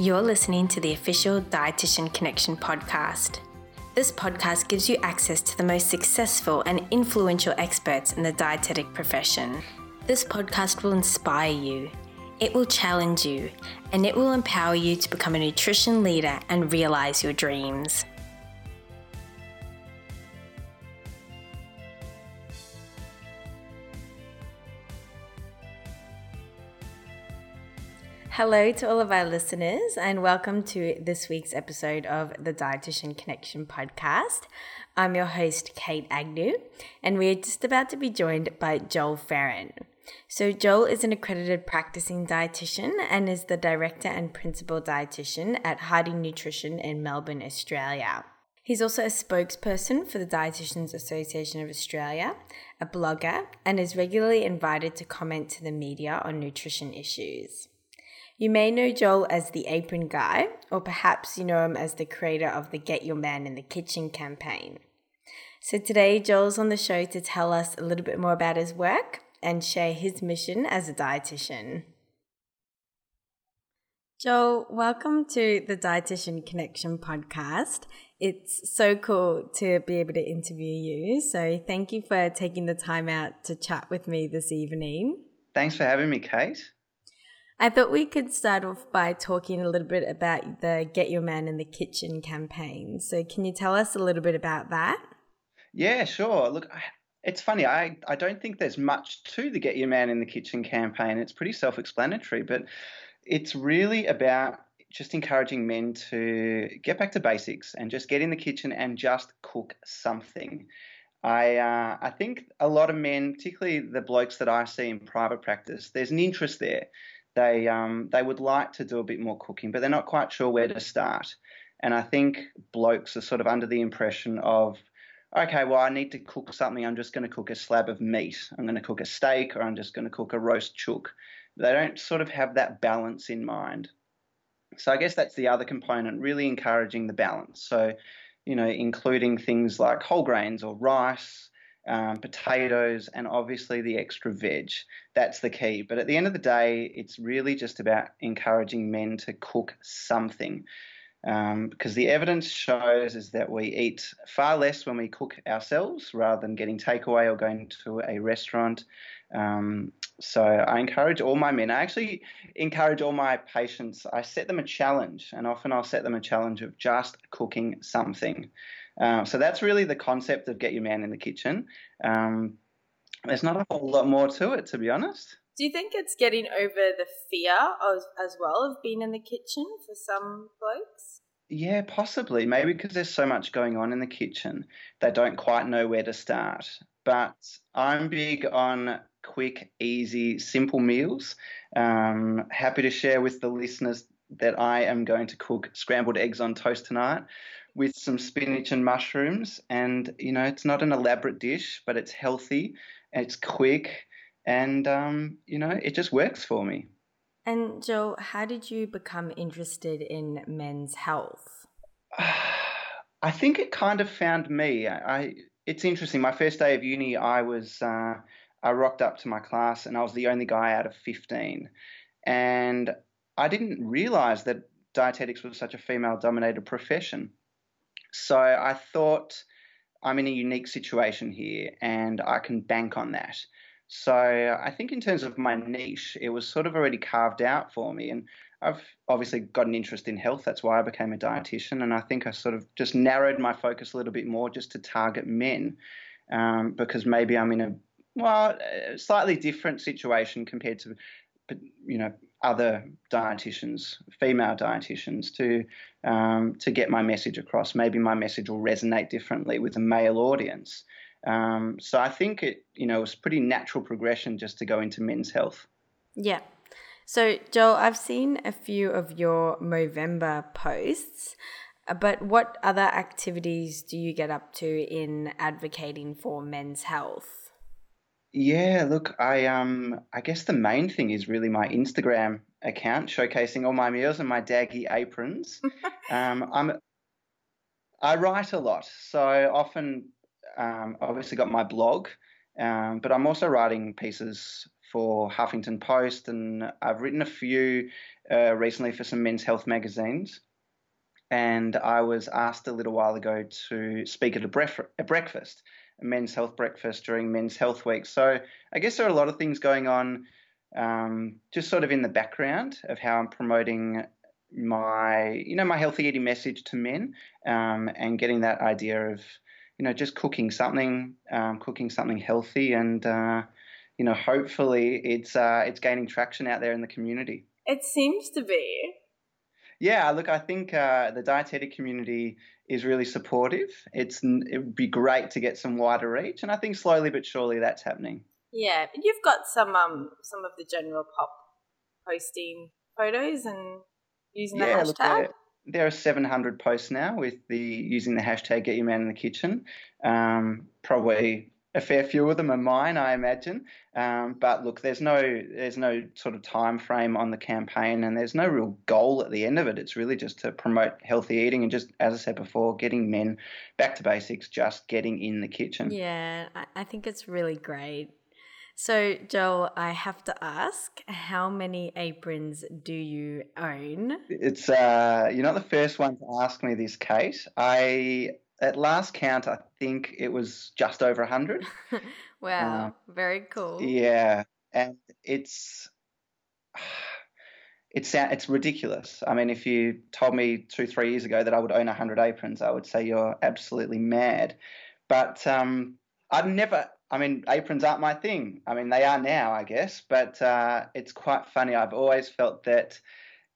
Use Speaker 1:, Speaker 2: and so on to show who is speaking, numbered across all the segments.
Speaker 1: You're listening to the official Dietitian Connection podcast. This podcast gives you access to the most successful and influential experts in the dietetic profession. This podcast will inspire you, it will challenge you, and it will empower you to become a nutrition leader and realize your dreams. Hello to all of our listeners, and welcome to this week's episode of the Dietitian Connection podcast. I'm your host, Kate Agnew, and we're just about to be joined by Joel Feren. So, Joel is an accredited practicing dietitian and is the director and principal dietitian at Hardy Nutrition in Melbourne, Australia. He's also a spokesperson for the Dietitians Association of Australia, a blogger, and is regularly invited to comment to the media on nutrition issues. You may know Joel as the apron guy, or perhaps you know him as the creator of the Get Your Man in the Kitchen campaign. So today, Joel's on the show to tell us a little bit more about his work and share his mission as a dietitian. Joel, welcome to the Dietitian Connection podcast. It's so cool to be able to interview you. So, thank you for taking the time out to chat with me this evening.
Speaker 2: Thanks for having me, Kate.
Speaker 1: I thought we could start off by talking a little bit about the Get Your Man in the Kitchen campaign. So, can you tell us a little bit about that?
Speaker 2: Yeah, sure. Look, it's funny. I, I don't think there's much to the Get Your Man in the Kitchen campaign. It's pretty self explanatory, but it's really about just encouraging men to get back to basics and just get in the kitchen and just cook something. I uh, I think a lot of men, particularly the blokes that I see in private practice, there's an interest there they um, they would like to do a bit more cooking, but they're not quite sure where to start. And I think blokes are sort of under the impression of, okay, well, I need to cook something. I'm just going to cook a slab of meat. I'm going to cook a steak, or I'm just going to cook a roast chook. They don't sort of have that balance in mind. So I guess that's the other component, really encouraging the balance. So, you know, including things like whole grains or rice, um, potatoes, and obviously the extra veg. That's the key. But at the end of the day, it's really just about encouraging men to cook something. Um, because the evidence shows is that we eat far less when we cook ourselves rather than getting takeaway or going to a restaurant. Um, so I encourage all my men. I actually encourage all my patients. I set them a challenge, and often I'll set them a challenge of just cooking something. Um, so that's really the concept of Get Your Man in the Kitchen. Um, there's not a whole lot more to it, to be honest.
Speaker 1: Do you think it's getting over the fear of, as well of being in the kitchen for some blokes?
Speaker 2: Yeah, possibly. Maybe because there's so much going on in the kitchen, they don't quite know where to start. But I'm big on quick, easy, simple meals. Um, happy to share with the listeners that I am going to cook scrambled eggs on toast tonight with some spinach and mushrooms. And, you know, it's not an elaborate dish, but it's healthy, it's quick, and, um, you know, it just works for me.
Speaker 1: And, Joe, how did you become interested in men's health?
Speaker 2: I think it kind of found me. I, it's interesting. My first day of uni, I was uh, I rocked up to my class, and I was the only guy out of fifteen, and I didn't realize that dietetics was such a female-dominated profession. So I thought I'm in a unique situation here and I can bank on that. So I think in terms of my niche, it was sort of already carved out for me. And I've obviously got an interest in health. That's why I became a dietitian. And I think I sort of just narrowed my focus a little bit more just to target men um, because maybe I'm in a, well, a slightly different situation compared to, you know, other dietitians, female dietitians, to um, to get my message across. Maybe my message will resonate differently with a male audience. Um, so I think it, you know, was pretty natural progression just to go into men's health.
Speaker 1: Yeah. So Joel, I've seen a few of your Movember posts, uh, but what other activities do you get up to in advocating for men's health?
Speaker 2: Yeah, look, I um I guess the main thing is really my Instagram account showcasing all my meals and my daggy aprons. um, I'm I write a lot, so often um, obviously got my blog, um, but I'm also writing pieces for Huffington Post, and I've written a few uh, recently for some men's health magazines. And I was asked a little while ago to speak at a, bref- a breakfast, men's health breakfast during Men's Health Week. So I guess there are a lot of things going on um, just sort of in the background of how I'm promoting my, you know, my healthy eating message to men um, and getting that idea of, you know, just cooking something, um, cooking something healthy and, uh, you know, hopefully it's uh, it's gaining traction out there in the community.
Speaker 1: It seems to be.
Speaker 2: Yeah, look, I think uh, the dietetic community is really supportive. It's it would be great to get some wider reach, and I think slowly but surely that's happening.
Speaker 1: Yeah, you've got some um some of the general pop posting photos and using yeah, the hashtag.
Speaker 2: Look, there are 700 posts now with the using the hashtag Get Your Man in the Kitchen. Um, probably a fair few of them are mine, I imagine. Um, but look, there's no there's no sort of time frame on the campaign, and there's no real goal at the end of it. It's really just to promote healthy eating and just, as I said before, getting men back to basics, just getting in the kitchen.
Speaker 1: Yeah, I think it's really great. So, Joel, I have to ask, how many aprons do you own?
Speaker 2: It's uh, you're not the first one to ask me this, Kate. I at last count, I think it was just over 100.
Speaker 1: wow, uh, very cool.
Speaker 2: Yeah, and it's it's it's ridiculous. I mean, if you told me two three years ago that I would own 100 aprons, I would say you're absolutely mad. But um, I've never. I mean, aprons aren't my thing. I mean, they are now, I guess. But uh, it's quite funny. I've always felt that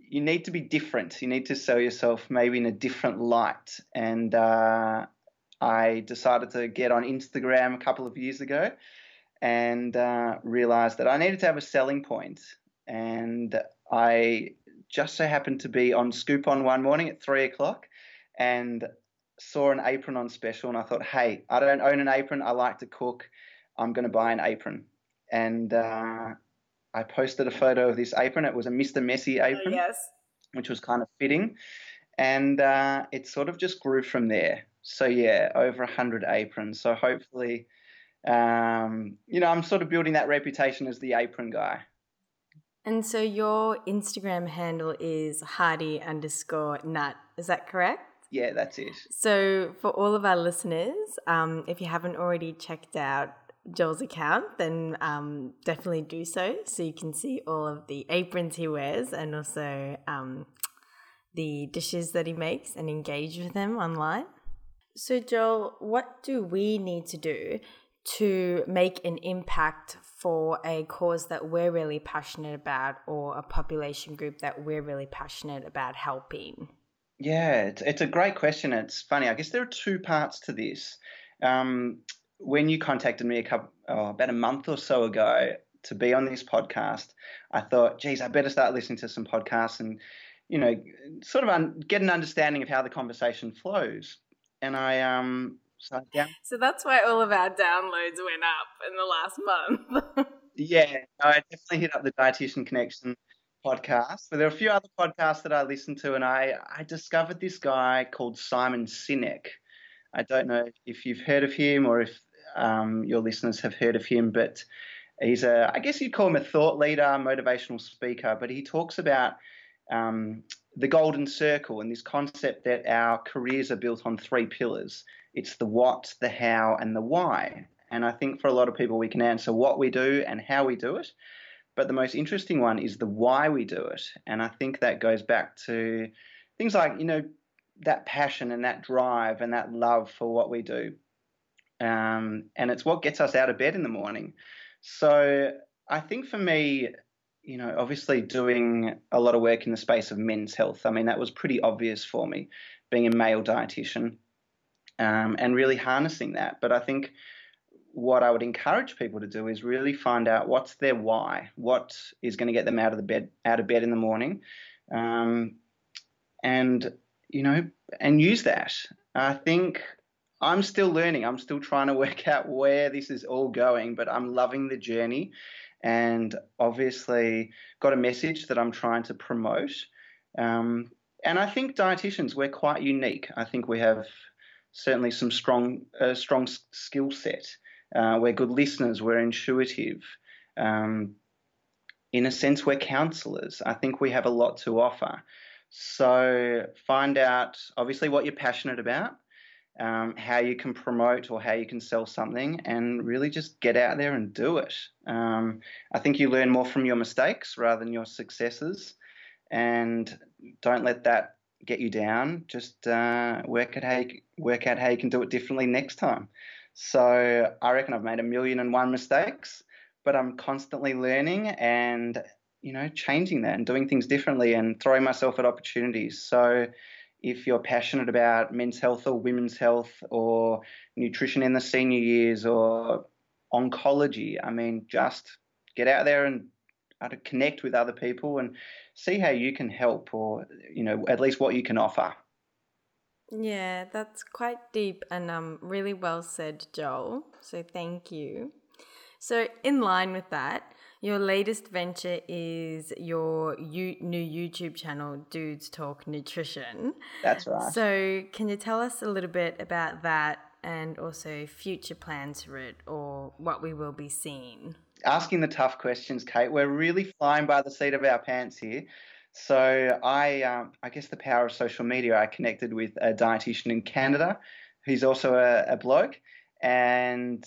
Speaker 2: you need to be different. You need to sell yourself maybe in a different light. And uh, I decided to get on Instagram a couple of years ago and uh, realized that I needed to have a selling point. And I just so happened to be on Scoopon one morning at three o'clock and saw an apron on special. And I thought, hey, I don't own an apron. I like to cook. I'm going to buy an apron. And uh, I posted a photo of this apron. It was a Mr. Messy oh, apron,
Speaker 1: yes.
Speaker 2: which was kind of fitting. And uh, it sort of just grew from there. So, yeah, over 100 aprons. So, hopefully, um, you know, I'm sort of building that reputation as the apron guy.
Speaker 1: And so, your Instagram handle is hardy underscore nut. Is that correct?
Speaker 2: Yeah, that's it.
Speaker 1: So, for all of our listeners, um, if you haven't already checked out Joel's account, then um, definitely do so so you can see all of the aprons he wears and also um, the dishes that he makes and engage with them online. So, Joel, what do we need to do to make an impact for a cause that we're really passionate about or a population group that we're really passionate about helping?
Speaker 2: Yeah, it's, it's a great question. It's funny. I guess there are two parts to this. Um, when you contacted me a couple oh, about a month or so ago to be on this podcast, I thought, geez, I better start listening to some podcasts and you know sort of un- get an understanding of how the conversation flows. And I um
Speaker 1: so, yeah. so that's why all of our downloads went up in the last month.
Speaker 2: yeah, I definitely hit up the Dietitian Connection podcast, but there are a few other podcasts that I listened to, and I I discovered this guy called Simon Sinek. I don't know if you've heard of him or if um, your listeners have heard of him, but he's a, I guess you'd call him a thought leader, motivational speaker, but he talks about um, the golden circle and this concept that our careers are built on three pillars it's the what, the how, and the why. And I think for a lot of people, we can answer what we do and how we do it. But the most interesting one is the why we do it. And I think that goes back to things like, you know, that passion and that drive and that love for what we do um, and it's what gets us out of bed in the morning. So I think for me, you know, obviously doing a lot of work in the space of men's health. I mean, that was pretty obvious for me, being a male dietitian, um, and really harnessing that. But I think what I would encourage people to do is really find out what's their why, what is going to get them out of the bed, out of bed in the morning, um, and you know, and use that. I think I'm still learning. I'm still trying to work out where this is all going, but I'm loving the journey and obviously got a message that I'm trying to promote. Um, and I think dietitians, we're quite unique. I think we have certainly some strong, uh, strong skill set. Uh, we're good listeners. We're intuitive. Um, in a sense, we're counselors. I think we have a lot to offer. So find out, obviously, what you're passionate about, um, how you can promote or how you can sell something, and really just get out there and do it. Um, I think you learn more from your mistakes rather than your successes, and don't let that get you down. Just uh, work out how you, work out how you can do it differently next time. So I reckon I've made a million and one mistakes, but I'm constantly learning and you know changing that and doing things differently and throwing myself at opportunities. So if you're passionate about men's health or women's health or nutrition in the senior years or oncology, I mean, just get out there and to connect with other people and see how you can help or you know at least what you can offer.
Speaker 1: Yeah, that's quite deep and um really well said, Joel. So thank you. So in line with that, your latest venture is your new YouTube channel, Dudes Talk Nutrition.
Speaker 2: That's right.
Speaker 1: So, can you tell us a little bit about that and also future plans for it or what we will be seeing?
Speaker 2: Asking the tough questions, Kate. We're really flying by the seat of our pants here. So, I, um, I guess the power of social media, I connected with a dietitian in Canada who's also a, a bloke. And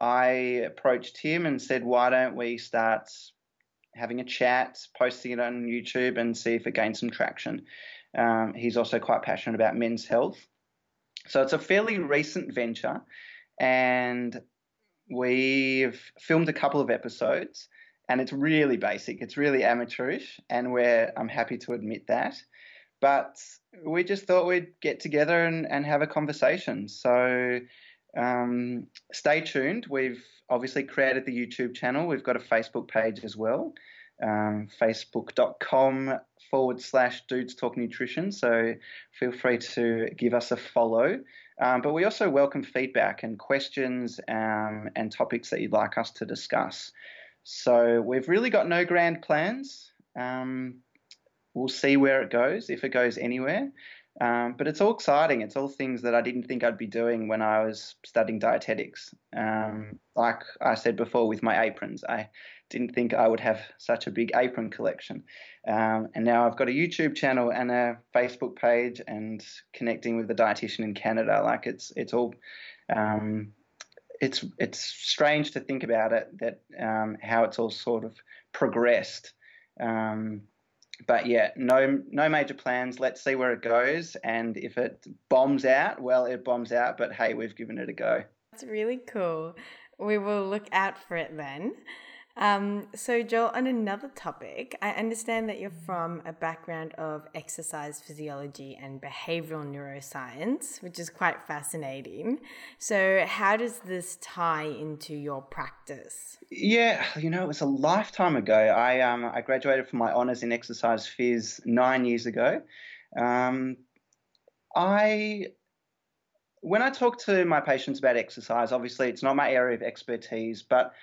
Speaker 2: I approached him and said, why don't we start having a chat, posting it on YouTube, and see if it gains some traction. Um, he's also quite passionate about men's health. So it's a fairly recent venture, and we've filmed a couple of episodes, and it's really basic. It's really amateurish, and we're I'm happy to admit that. But we just thought we'd get together and, and have a conversation. So um, stay tuned. We've obviously created the YouTube channel. We've got a Facebook page as well, um, facebook.com forward slash dudes talk nutrition. So feel free to give us a follow. Um, but we also welcome feedback and questions um, and topics that you'd like us to discuss. So we've really got no grand plans. Um, we'll see where it goes, if it goes anywhere. Um, but it's all exciting. It's all things that I didn't think I'd be doing when I was studying dietetics. Um, like I said before with my aprons, I didn't think I would have such a big apron collection. Um, and now I've got a YouTube channel and a Facebook page and connecting with a dietitian in Canada. Like it's it's all um, it's it's strange to think about it that um, how it's all sort of progressed. Um, but yeah, no no major plans. Let's see where it goes, and if it bombs out, well, it bombs out. But hey, we've given it a go.
Speaker 1: That's really cool. We will look out for it then. Um, so, Joel, on another topic, I understand that you're from a background of exercise physiology and behavioral neuroscience, which is quite fascinating. So, how does this tie into your practice?
Speaker 2: Yeah, you know, it was a lifetime ago. I um, I graduated from my honors in exercise phys nine years ago. Um, I when I talk to my patients about exercise, obviously it's not my area of expertise, but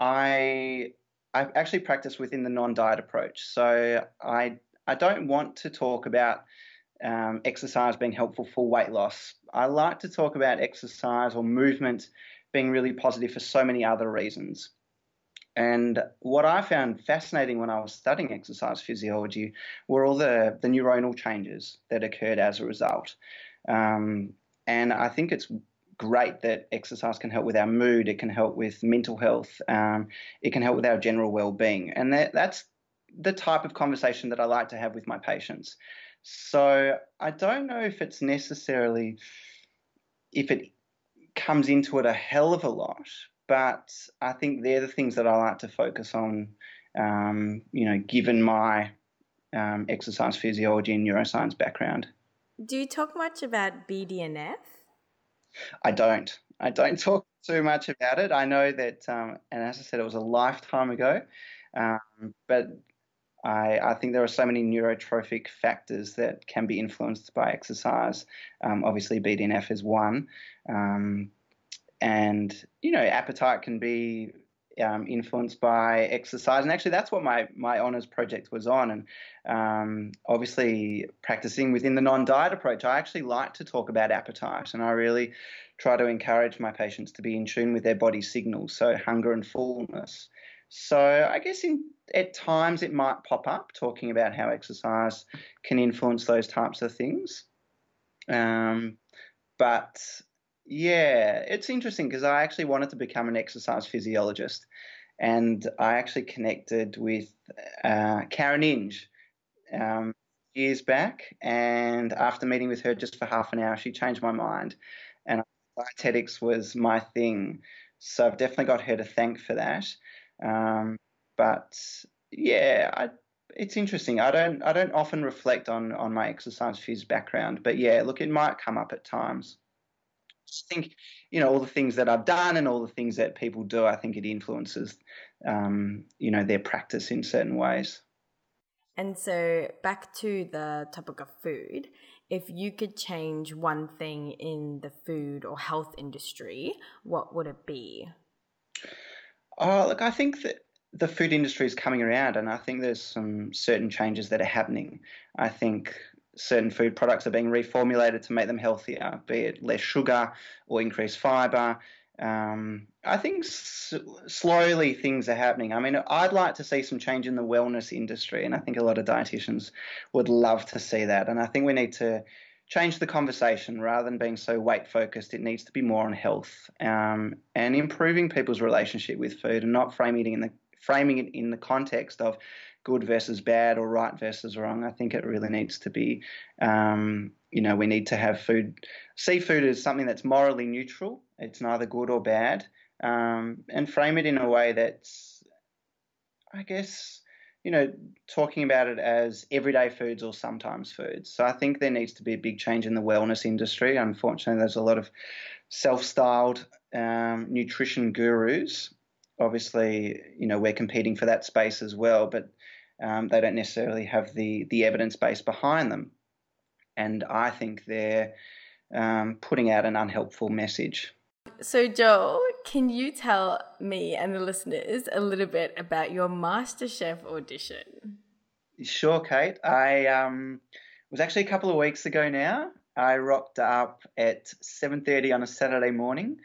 Speaker 2: I I actually practice within the non-diet approach. So I I don't want to talk about um, exercise being helpful for weight loss. I like to talk about exercise or movement being really positive for so many other reasons. And what I found fascinating when I was studying exercise physiology were all the, the neuronal changes that occurred as a result. Um, and I think it's great that exercise can help with our mood, it can help with mental health, um, it can help with our general well being. And that, that's the type of conversation that I like to have with my patients. So I don't know if it's necessarily, if it comes into it a hell of a lot, but I think they're the things that I like to focus on, um, you know, given my um, exercise physiology and neuroscience background.
Speaker 1: Do you talk much about BDNF?
Speaker 2: I don't. I don't talk too much about it. I know that, um, and as I said, it was a lifetime ago. Um, but I, I, think there are so many neurotrophic factors that can be influenced by exercise. Um, obviously, BDNF is one. Um, and, you know, appetite can be um, influenced by exercise. And actually, that's what my, my honours project was on. And um, obviously, practicing within the non diet approach, I actually like to talk about appetite. And I really try to encourage my patients to be in tune with their body signals, so hunger and fullness. So I guess in at times it might pop up talking about how exercise can influence those types of things. Um, but yeah, it's interesting because I actually wanted to become an exercise physiologist, and I actually connected with uh, Karen Inge um, years back, and after meeting with her just for half an hour, she changed my mind, and dietetics was my thing. So I've definitely got her to thank for that. Um, but yeah, I, it's interesting. I don't I don't often reflect on on my exercise phys background, but yeah, look, it might come up at times. I think you know all the things that I've done and all the things that people do. I think it influences um, you know their practice in certain ways.
Speaker 1: And so back to the topic of food, if you could change one thing in the food or health industry, what would it be?
Speaker 2: Oh, look, I think that the food industry is coming around, and I think there's some certain changes that are happening. I think certain food products are being reformulated to make them healthier, be it less sugar or increased fiber. Um, I think s- slowly things are happening. I mean, I'd like to see some change in the wellness industry, and I think a lot of dietitians would love to see that. And I think we need to change the conversation rather than being so weight focused. It needs to be more on health um, and improving people's relationship with food, and not framing it in the framing it in the context of good versus bad or right versus wrong. I think it really needs to be, um, you know, we need to have food, seafood is something that's morally neutral. It's neither good or bad, um, and frame it in a way that's, I guess, you know, talking about it as everyday foods or sometimes foods. So I think there needs to be a big change in the wellness industry. Unfortunately, there's a lot of self-styled um, nutrition gurus obviously, you know, we're competing for that space as well, but um, they don't necessarily have the the evidence base behind them, and I think they're um, putting out an unhelpful message.
Speaker 1: So, Joel, can you tell me and the listeners a little bit about your MasterChef audition?
Speaker 2: Sure, Kate. I um, was actually a couple of weeks ago now. I rocked up at 7:30 on a Saturday morning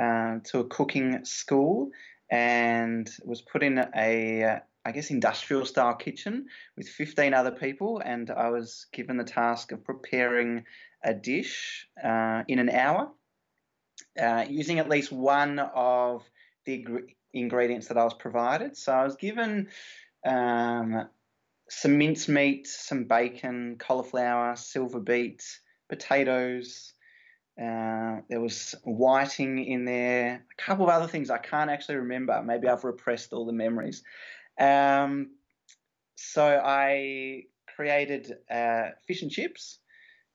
Speaker 2: uh, to a cooking school and was put in a I guess industrial style kitchen with 15 other people, and I was given the task of preparing a dish uh, in an hour uh, using at least one of the ingredients that I was provided. So I was given um, some mincemeat, some bacon, cauliflower, silver beet, potatoes, uh, there was whiting in there, a couple of other things I can't actually remember. Maybe I've repressed all the memories. Um, so I created uh, fish and chips.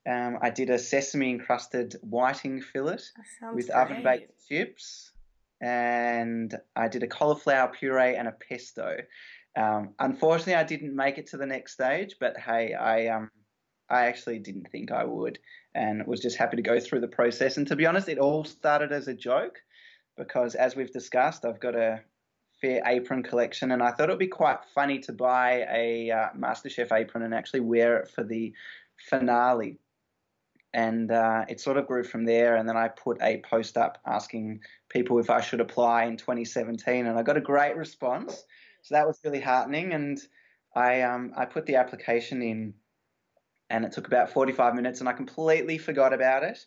Speaker 2: Um, I did a sesame encrusted whiting fillet with oven baked chips, and I did a cauliflower puree and a pesto. Um, unfortunately, I didn't make it to the next stage, but hey, I um, I actually didn't think I would and was just happy to go through the process. And to be honest, it all started as a joke because, as we've discussed, I've got a fair apron collection, and I thought it would be quite funny to buy a uh, MasterChef apron and actually wear it for the finale. And uh, it sort of grew from there. And then I put a post up asking people if I should apply in 2017, and I got a great response. So that was really heartening. And I um, I put the application in and it took about 45 minutes and I completely forgot about it.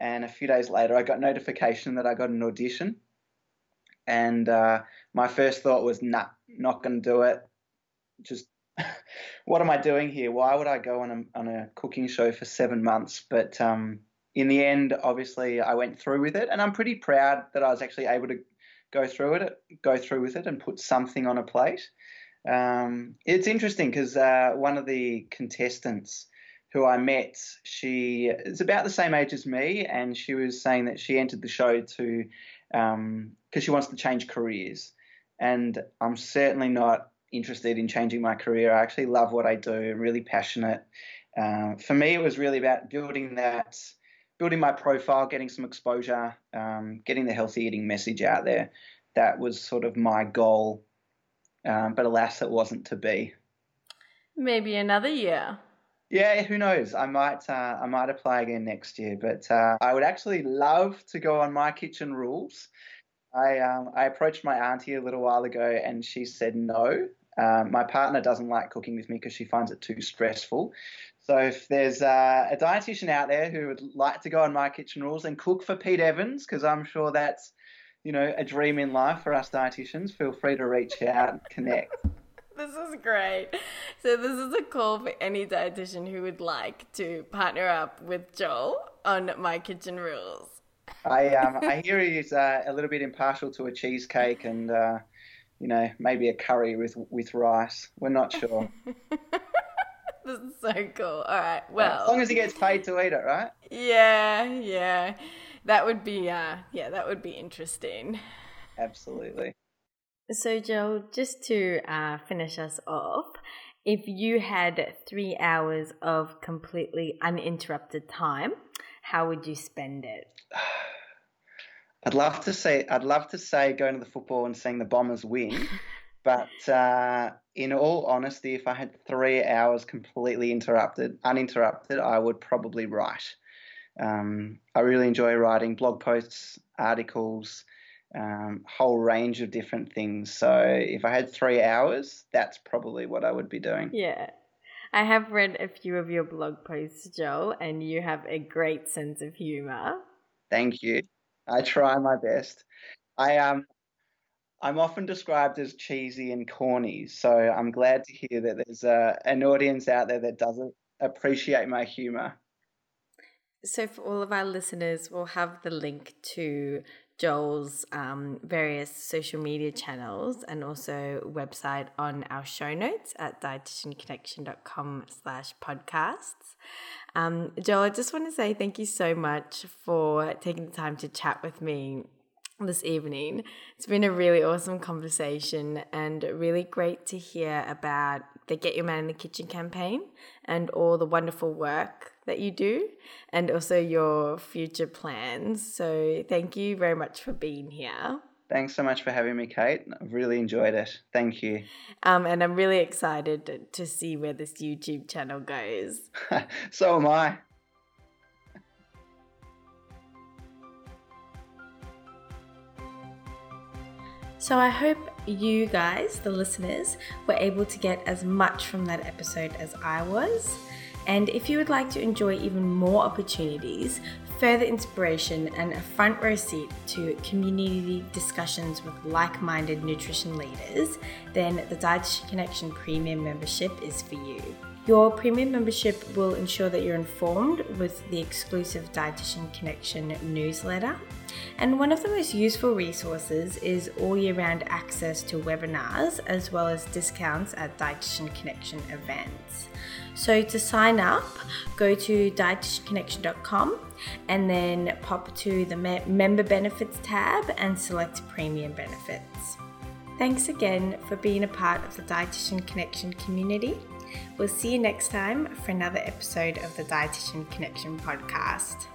Speaker 2: And a few days later, I got notification that I got an audition. And uh, my first thought was, nah, not going to do it. Just, what am I doing here? Why would I go on a, on a cooking show for seven months? But um, in the end, obviously, I went through with it. And I'm pretty proud that I was actually able to go through it, go through with it and put something on a plate. Um, it's interesting because uh, one of the contestants who I met, she is about the same age as me, and she was saying that she entered the show to because um, she wants to change careers. And I'm certainly not interested in changing my career. I actually love what I do. I'm really passionate. Uh, for me, it was really about building that, building my profile, getting some exposure, um, getting the healthy eating message out there. That was sort of my goal. Um, but alas, it wasn't to be.
Speaker 1: Maybe another year.
Speaker 2: Yeah, who knows? I might uh, I might apply again next year, but uh, I would actually love to go on my kitchen rules I um, I approached my auntie a little while ago, and she said no. Um, my partner doesn't like cooking with me because she finds it too stressful. So if there's uh, a dietitian out there who would like to go on my kitchen rules and cook for Pete Evans, because I'm sure that's you know a dream in life for us dietitians, feel free to reach out and connect.
Speaker 1: This is great. So this is a call for any dietitian who would like to partner up with Joel on My Kitchen Rules.
Speaker 2: I um, I hear he's uh, a little bit impartial to a cheesecake and uh, you know maybe a curry with with rice. We're not sure.
Speaker 1: this is so cool. All right. Well,
Speaker 2: as long as he gets paid to eat it, right?
Speaker 1: Yeah, yeah. That would be uh, yeah, that would be interesting.
Speaker 2: Absolutely.
Speaker 1: So, Joel, just to uh, finish us off, if you had three hours of completely uninterrupted time, how would you spend it?
Speaker 2: I'd love to say I'd love to say going to the football and seeing the Bombers win, but uh, in all honesty, if I had three hours completely interrupted, uninterrupted, I would probably write. Um, I really enjoy writing blog posts, articles, um, whole range of different things. So if I had three hours, that's probably what I would be doing.
Speaker 1: Yeah. I have read a few of your blog posts, Joel, and you have a great sense of humor.
Speaker 2: Thank you. I try my best. I um I'm often described as cheesy and corny, so I'm glad to hear that there's a, an audience out there that doesn't appreciate my humor.
Speaker 1: So, for all of our listeners, we'll have the link to Joel's um, various social media channels and also website on our show notes at dietitianconnection.com slash podcasts. Um, Joel, I just want to say thank you so much for taking the time to chat with me this evening. It's been a really awesome conversation and really great to hear about the Get Your Man in the Kitchen campaign and all the wonderful work that you do and also your future plans. So, thank you very much for being here.
Speaker 2: Thanks so much for having me, Kate. I've really enjoyed it. Thank you.
Speaker 1: Um, and I'm really excited to see where this YouTube channel goes.
Speaker 2: so am I.
Speaker 1: So I hope you guys, the listeners, were able to get as much from that episode as I was. And if you would like to enjoy even more opportunities, further inspiration, and a front row seat to community discussions with like minded nutrition leaders, then the Dietitian Connection Premium membership is for you. Your premium membership will ensure that you're informed with the exclusive Dietitian Connection newsletter. And one of the most useful resources is all year round access to webinars as well as discounts at Dietitian Connection events. So to sign up, go to dietitianconnection.com and then pop to the member benefits tab and select premium benefits. Thanks again for being a part of the Dietitian Connection community. We'll see you next time for another episode of the Dietitian Connection podcast.